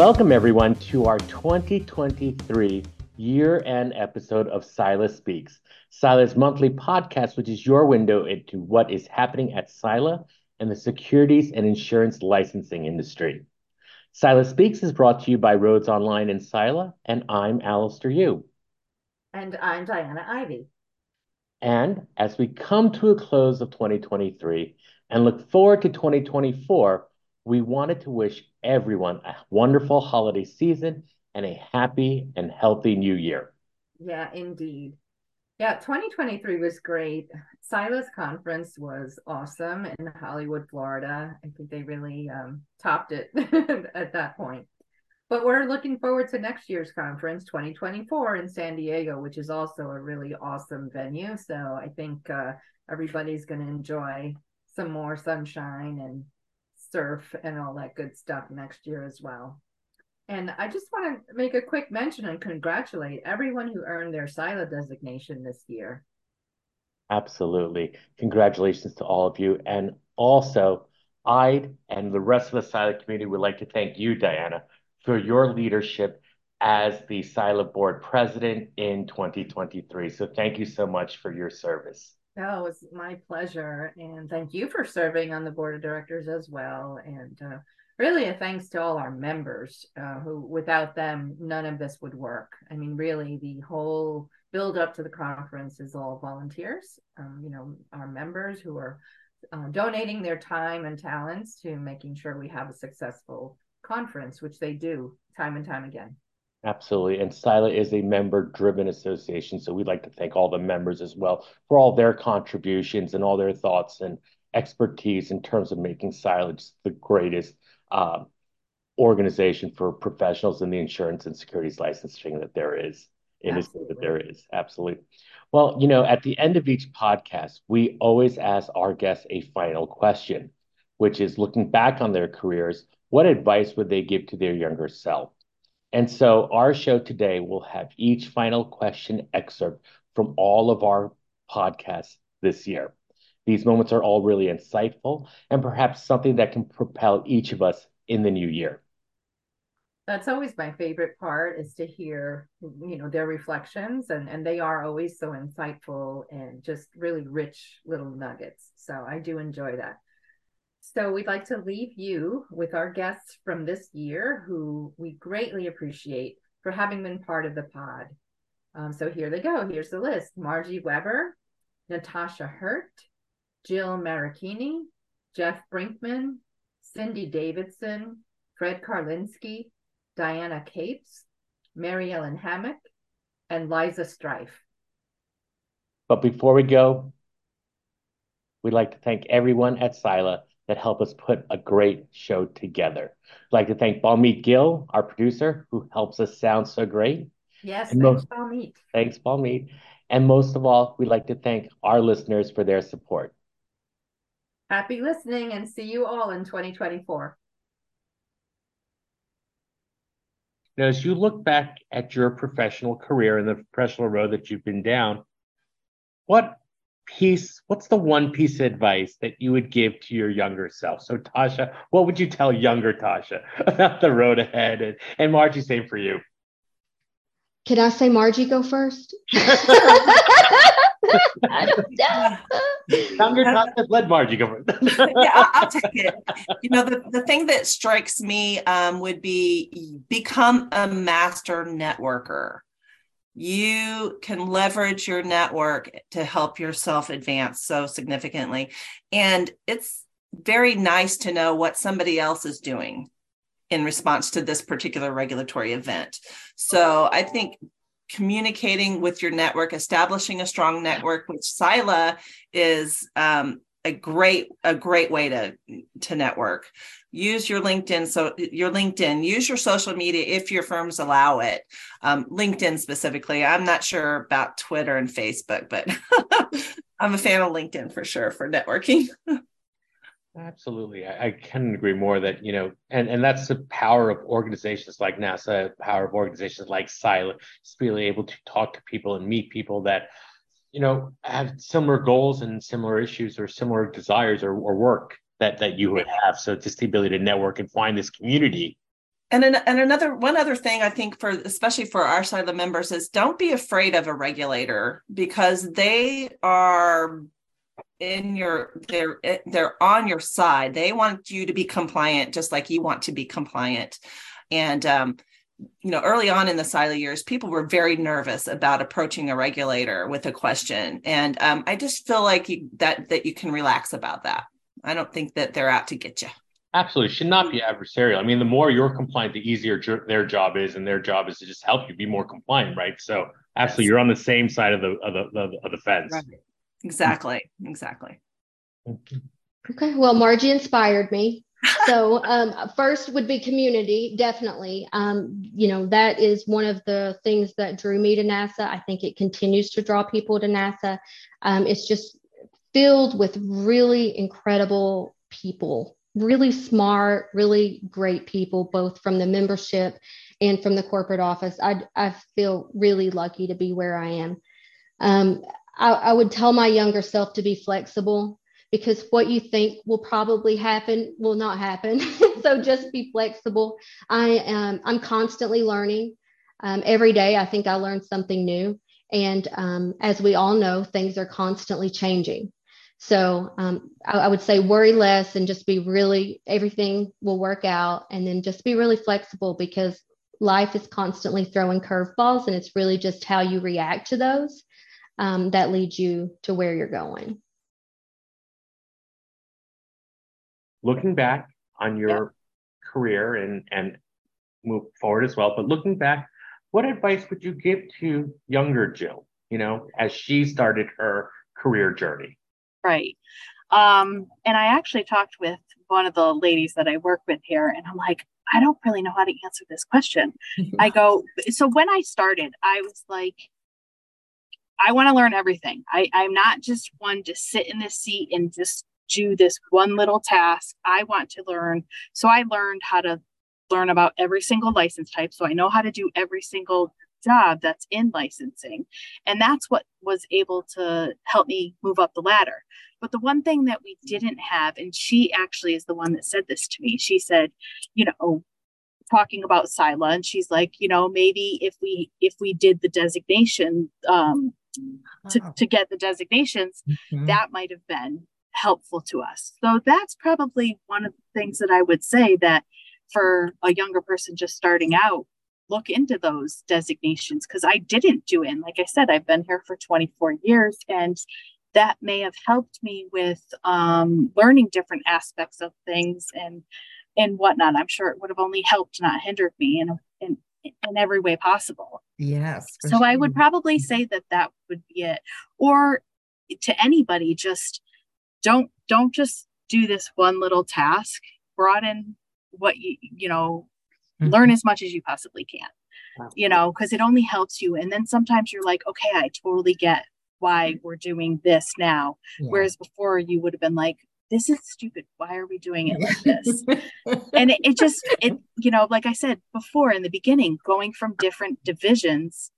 Welcome, everyone, to our 2023 year end episode of Sila Speaks, Sila's monthly podcast, which is your window into what is happening at Sila and the securities and insurance licensing industry. Sila Speaks is brought to you by Rhodes Online and Sila, and I'm Alistair Yu. And I'm Diana Ivy. And as we come to a close of 2023 and look forward to 2024, we wanted to wish everyone a wonderful holiday season and a happy and healthy new year. Yeah, indeed. Yeah, 2023 was great. Sila's conference was awesome in Hollywood, Florida. I think they really um, topped it at that point. But we're looking forward to next year's conference, 2024, in San Diego, which is also a really awesome venue. So I think uh, everybody's going to enjoy some more sunshine and surf and all that good stuff next year as well. And I just want to make a quick mention and congratulate everyone who earned their SILA designation this year. Absolutely. Congratulations to all of you. And also, I and the rest of the SILA community would like to thank you, Diana, for your leadership as the SILA board president in 2023. So thank you so much for your service. Oh, it was my pleasure. And thank you for serving on the board of directors as well. And uh, really a thanks to all our members uh, who without them none of this would work i mean really the whole build up to the conference is all volunteers um, you know our members who are uh, donating their time and talents to making sure we have a successful conference which they do time and time again Absolutely. And SILA is a member driven association. So we'd like to thank all the members as well for all their contributions and all their thoughts and expertise in terms of making SILA just the greatest um, organization for professionals in the insurance and securities licensing that there is. Industry that there is. Absolutely. Well, you know, at the end of each podcast, we always ask our guests a final question, which is looking back on their careers, what advice would they give to their younger self? And so our show today will have each final question excerpt from all of our podcasts this year. These moments are all really insightful and perhaps something that can propel each of us in the new year. That's always my favorite part is to hear, you know, their reflections and and they are always so insightful and just really rich little nuggets. So I do enjoy that. So we'd like to leave you with our guests from this year who we greatly appreciate for having been part of the pod. Um, so here they go. Here's the list Margie Weber, Natasha Hurt, Jill Marachini, Jeff Brinkman, Cindy Davidson, Fred Karlinski, Diana Capes, Mary Ellen Hammock, and Liza Strife. But before we go, we'd like to thank everyone at Sila that help us put a great show together. I'd like to thank Balmeet Gill, our producer, who helps us sound so great. Yes, and thanks, most, Balmeet. Thanks, Balmeet. And most of all, we'd like to thank our listeners for their support. Happy listening and see you all in 2024. Now, as you look back at your professional career and the professional road that you've been down, what piece, what's the one piece of advice that you would give to your younger self? So, Tasha, what would you tell younger Tasha about the road ahead? And, and Margie, same for you. Can I say Margie go first? I don't know. Younger Tasha, let Margie go first. yeah, I'll, I'll, take it. You know, the, the thing that strikes me um, would be become a master networker. You can leverage your network to help yourself advance so significantly. And it's very nice to know what somebody else is doing in response to this particular regulatory event. So I think communicating with your network, establishing a strong network, which Sila is um, a great a great way to to network. Use your LinkedIn, so your LinkedIn. Use your social media if your firms allow it. Um, LinkedIn specifically. I'm not sure about Twitter and Facebook, but I'm a fan of LinkedIn for sure for networking. Absolutely. I, I couldn't agree more that, you know, and, and that's the power of organizations like NASA, power of organizations like SILA, just being able to talk to people and meet people that, you know, have similar goals and similar issues or similar desires or, or work that that you would have. So just the ability to network and find this community And, an, and another one other thing I think for especially for our side of the members is don't be afraid of a regulator because they are in your they're they're on your side. They want you to be compliant just like you want to be compliant. And um, you know, early on in the SILA years, people were very nervous about approaching a regulator with a question, and um, I just feel like you, that that you can relax about that. I don't think that they're out to get you. Absolutely, should not be adversarial. I mean, the more you're compliant, the easier their job is, and their job is to just help you be more compliant, right? So, absolutely, yes. you're on the same side of the of the of, of the fence. Right. Exactly, exactly. Okay, well, Margie inspired me so um, first would be community definitely. Um, you know that is one of the things that drew me to nasa. I think it continues to draw people to nasa. Um, it's just filled with really incredible people really smart really great people both from the membership and from the corporate office. I, I feel really lucky to be where i am. Um, I, I would tell my younger self to be flexible because what you think will probably happen will not happen. so just be flexible. I am I'm constantly learning. Um, every day, I think I learn something new. And um, as we all know, things are constantly changing. So um, I, I, would say worry less and just be really, everything will work out. And then just be really flexible because life is constantly throwing curveballs and it's really just how you react to those um, that leads you to where you're going. Looking back on your yeah. career and and move forward as well, but looking back, what advice would you give to younger Jill, you know, as she started her career journey? Right. Um, and I actually talked with one of the ladies that I work with here, and I'm like, I don't really know how to answer this question. I go, so when I started, I was like, I want to learn everything. I, I'm not just one to sit in this seat and just do this one little task. I want to learn. So I learned how to learn about every single license type. So I know how to do every single job that's in licensing. And that's what was able to help me move up the ladder. But the one thing that we didn't have, and she actually is the one that said this to me, she said, you know, talking about Sila, and she's like, you know, maybe if we if we did the designation um to, to get the designations, mm-hmm. that might have been helpful to us. So that's probably one of the things that I would say that for a younger person just starting out, look into those designations because I didn't do it. And like I said, I've been here for 24 years and that may have helped me with um, learning different aspects of things and and whatnot. I'm sure it would have only helped, not hindered me in in, in every way possible. Yes. So sure. I would probably say that that would be it. Or to anybody, just don't don't just do this one little task. Broaden what you you know mm-hmm. learn as much as you possibly can Absolutely. you know because it only helps you. And then sometimes you're like okay i totally get why we're doing this now. Yeah. whereas before you would have been like this is stupid. Why are we doing it like this? And it, it just it you know like i said before in the beginning going from different divisions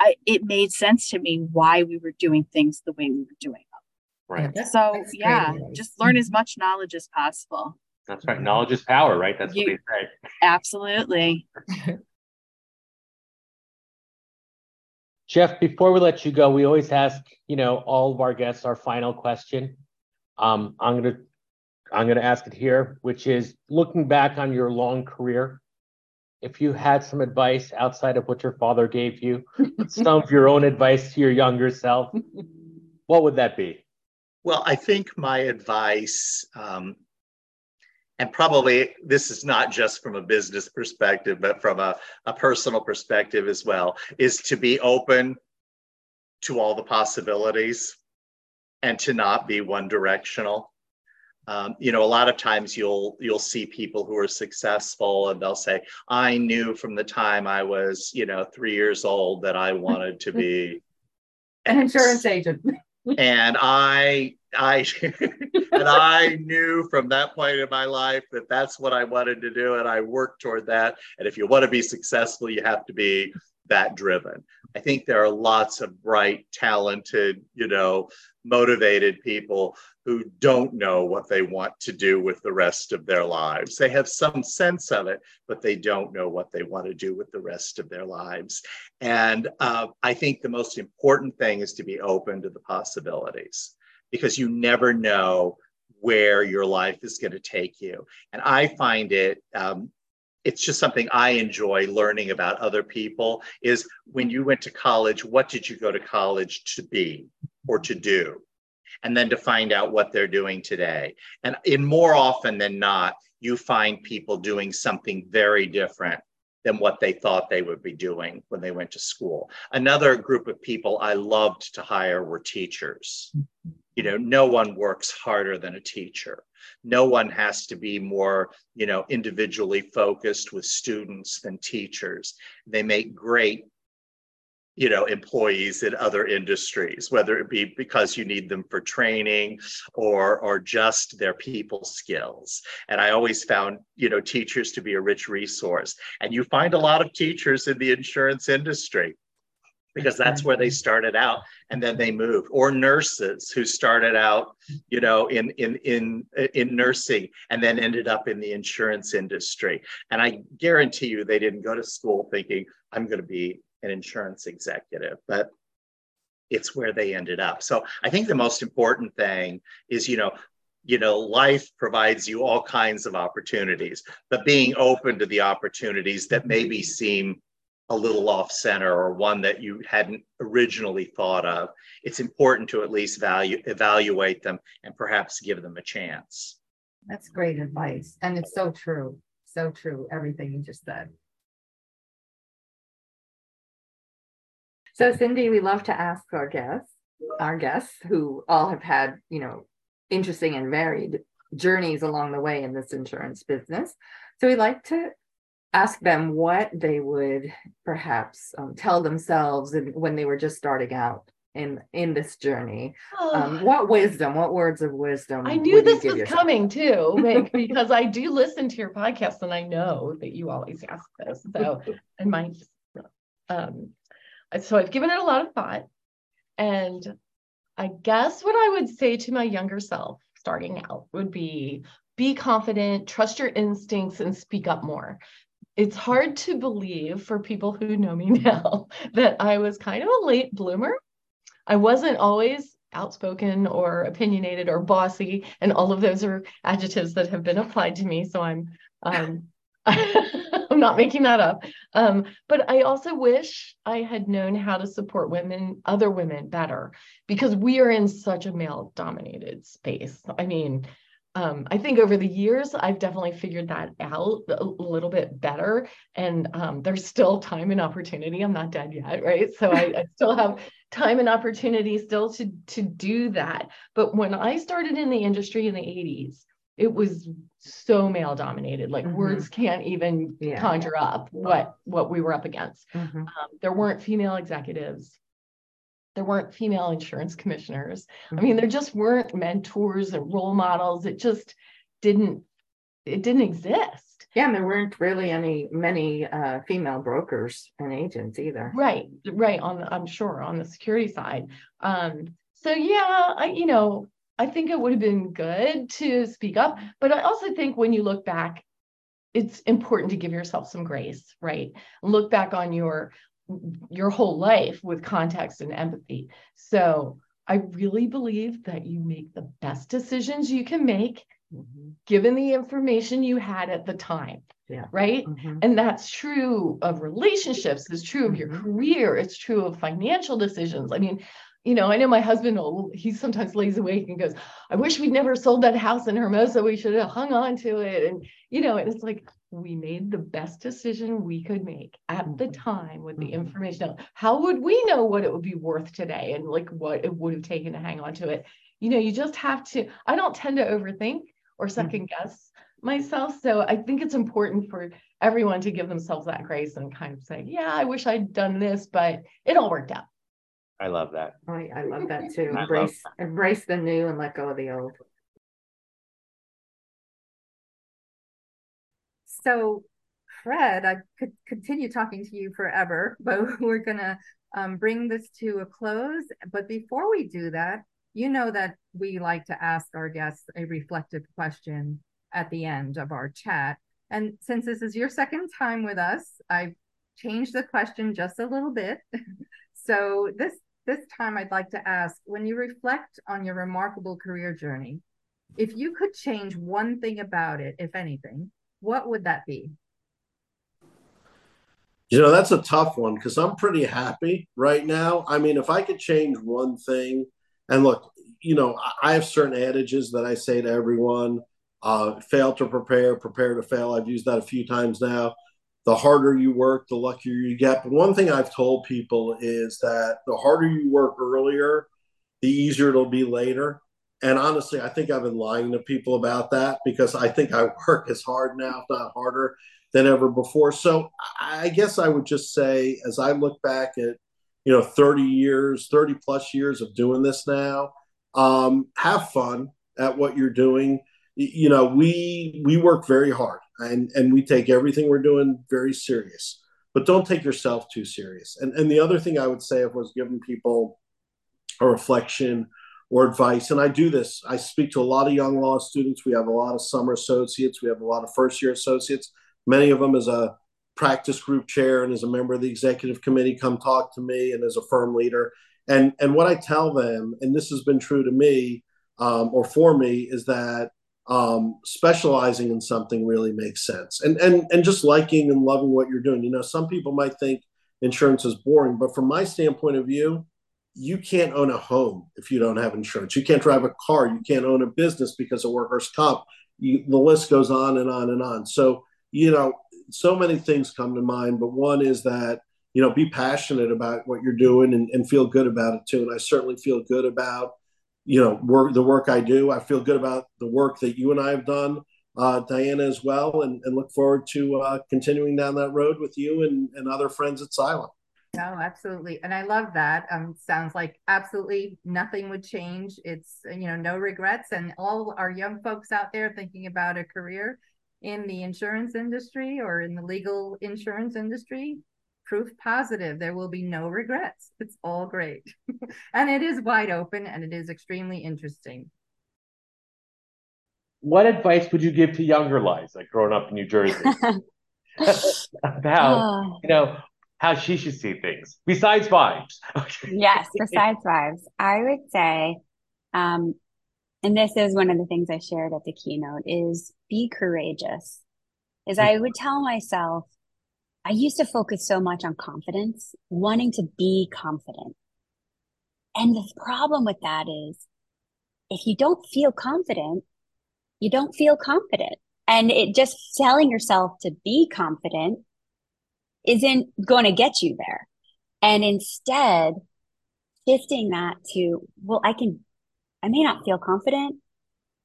I, it made sense to me why we were doing things the way we were doing Right. Yeah, so that's yeah, just learn as much knowledge as possible. That's right. Knowledge is power, right? That's you, what they say. Absolutely. Jeff, before we let you go, we always ask, you know, all of our guests our final question. Um, I'm gonna I'm gonna ask it here, which is looking back on your long career, if you had some advice outside of what your father gave you, some of your own advice to your younger self, what would that be? Well, I think my advice, um, and probably this is not just from a business perspective, but from a, a personal perspective as well, is to be open to all the possibilities and to not be one directional. Um, you know, a lot of times you'll you'll see people who are successful and they'll say, "I knew from the time I was, you know, three years old that I wanted to be an insurance agent." And I I and I knew from that point in my life that that's what I wanted to do, and I worked toward that. And if you want to be successful, you have to be that driven. I think there are lots of bright, talented, you know, motivated people who don't know what they want to do with the rest of their lives. They have some sense of it, but they don't know what they want to do with the rest of their lives. And uh, I think the most important thing is to be open to the possibilities because you never know where your life is going to take you. And I find it um, it's just something I enjoy learning about other people is when you went to college, what did you go to college to be or to do? And then to find out what they're doing today. And in more often than not, you find people doing something very different than what they thought they would be doing when they went to school. Another group of people I loved to hire were teachers. Mm-hmm. You know, no one works harder than a teacher no one has to be more you know individually focused with students than teachers they make great you know employees in other industries whether it be because you need them for training or or just their people skills. And i always found you know teachers to be a rich resource. And you find a lot of teachers in the insurance industry because that's where they started out and then they moved. Or nurses who started out you know in in in in nursing and then ended up in the insurance industry. And i guarantee you they didn't go to school thinking i'm going to be an insurance executive but it's where they ended up so i think the most important thing is you know you know life provides you all kinds of opportunities but being open to the opportunities that maybe mm-hmm. seem a little off center or one that you hadn't originally thought of, it's important to at least value evaluate them and perhaps give them a chance. That's great advice. And it's so true. So true. Everything you just said. So Cindy, we love to ask our guests, our guests who all have had, you know, interesting and varied journeys along the way in this insurance business. So we like to ask them what they would perhaps um, tell themselves when they were just starting out in in this journey oh. um, what wisdom what words of wisdom i knew this was yourself? coming too because i do listen to your podcast and i know that you always ask this so and my um so i've given it a lot of thought and i guess what i would say to my younger self starting out would be be confident trust your instincts and speak up more it's hard to believe for people who know me now that I was kind of a late bloomer. I wasn't always outspoken or opinionated or bossy, and all of those are adjectives that have been applied to me. So I'm um, I'm not making that up. Um, but I also wish I had known how to support women, other women better, because we are in such a male dominated space. I mean, um, I think over the years, I've definitely figured that out a little bit better. And um, there's still time and opportunity. I'm not dead yet, right? So I, I, still have time and opportunity still to to do that. But when I started in the industry in the 80s, it was so male dominated. Like mm-hmm. words can't even yeah. conjure up what what we were up against. Mm-hmm. Um, there weren't female executives there weren't female insurance commissioners. I mean, there just weren't mentors and role models. It just didn't it didn't exist. Yeah, and there weren't really any many uh, female brokers and agents either. Right, right. On I'm sure on the security side. Um, so yeah, I, you know, I think it would have been good to speak up, but I also think when you look back, it's important to give yourself some grace, right? Look back on your your whole life with context and empathy. So I really believe that you make the best decisions you can make mm-hmm. given the information you had at the time. Yeah. Right. Mm-hmm. And that's true of relationships, it's true of your mm-hmm. career, it's true of financial decisions. I mean, you know, I know my husband, will, he sometimes lays awake and goes, I wish we'd never sold that house in Hermosa. We should have hung on to it. And, you know, and it's like, we made the best decision we could make at the mm-hmm. time with the mm-hmm. information. How would we know what it would be worth today and like what it would have taken to hang on to it? You know, you just have to, I don't tend to overthink or mm-hmm. second guess myself. So I think it's important for everyone to give themselves that grace and kind of say, yeah, I wish I'd done this, but it all worked out. I love that. I, I love that too. Embrace embrace the new and let go of the old. So Fred, I could continue talking to you forever, but we're going to um, bring this to a close. But before we do that, you know that we like to ask our guests a reflective question at the end of our chat. And since this is your second time with us, I've changed the question just a little bit. so this this time I'd like to ask when you reflect on your remarkable career journey, if you could change one thing about it, if anything, what would that be? You know, that's a tough one because I'm pretty happy right now. I mean, if I could change one thing, and look, you know, I have certain adages that I say to everyone uh, fail to prepare, prepare to fail. I've used that a few times now. The harder you work, the luckier you get. But one thing I've told people is that the harder you work earlier, the easier it'll be later. And honestly, I think I've been lying to people about that because I think I work as hard now, if not harder, than ever before. So I guess I would just say, as I look back at, you know, 30 years, 30 plus years of doing this now, um, have fun at what you're doing. You know, we we work very hard and and we take everything we're doing very serious, but don't take yourself too serious. And and the other thing I would say was giving people a reflection or advice, and I do this, I speak to a lot of young law students. We have a lot of summer associates, we have a lot of first year associates. Many of them as a practice group chair and as a member of the executive committee come talk to me and as a firm leader. And and what i tell them and this has been true to me um, or for me is that um, specializing in something really makes sense. And and and just liking and loving what you're doing. You know some people might think insurance is boring but from my standpoint of view you can't own a home if you don't have insurance. You can't drive a car. You can't own a business because of workers comp. You, the list goes on and on and on. So you know, so many things come to mind, but one is that, you know, be passionate about what you're doing and, and feel good about it too. And I certainly feel good about, you know, work, the work I do. I feel good about the work that you and I have done, uh, Diana, as well, and, and look forward to uh, continuing down that road with you and, and other friends at SILA. No, absolutely. And I love that. Um, sounds like absolutely nothing would change. It's, you know, no regrets. And all our young folks out there thinking about a career, in the insurance industry or in the legal insurance industry, proof positive. There will be no regrets. It's all great. and it is wide open and it is extremely interesting. What advice would you give to younger lives, like growing up in New Jersey about, oh. you know, how she should see things besides vibes? Yes, besides vibes. I would say um, and this is one of the things I shared at the keynote is be courageous. Is I would tell myself, I used to focus so much on confidence, wanting to be confident. And the problem with that is if you don't feel confident, you don't feel confident. And it just telling yourself to be confident isn't going to get you there. And instead, shifting that to, well, I can I may not feel confident,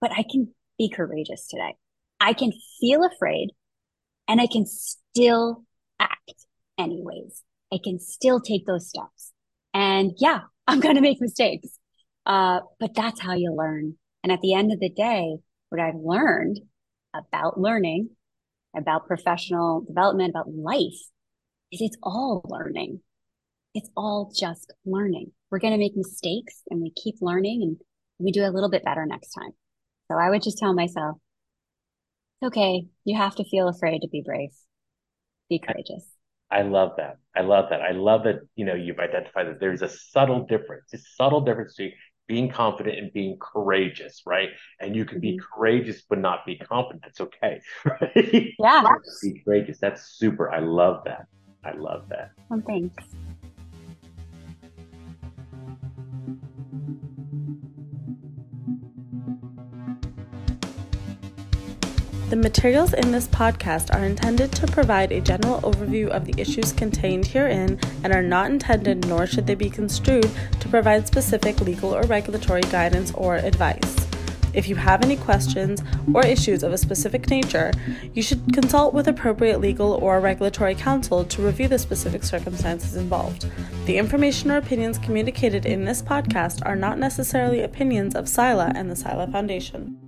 but I can be courageous today. I can feel afraid and I can still act anyways. I can still take those steps. And yeah, I'm going to make mistakes. Uh, but that's how you learn. And at the end of the day, what I've learned about learning, about professional development, about life is it's all learning. It's all just learning. We're going to make mistakes and we keep learning and we do a little bit better next time. So I would just tell myself, okay. You have to feel afraid to be brave. Be courageous. I love that. I love that. I love that, you know, you've identified that there's a subtle difference, a subtle difference between being confident and being courageous, right? And you can mm-hmm. be courageous but not be confident. It's okay. Right? Yeah. be courageous. That's super. I love that. I love that. Well, thanks. The materials in this podcast are intended to provide a general overview of the issues contained herein and are not intended, nor should they be construed, to provide specific legal or regulatory guidance or advice. If you have any questions or issues of a specific nature, you should consult with appropriate legal or regulatory counsel to review the specific circumstances involved. The information or opinions communicated in this podcast are not necessarily opinions of SILA and the SILA Foundation.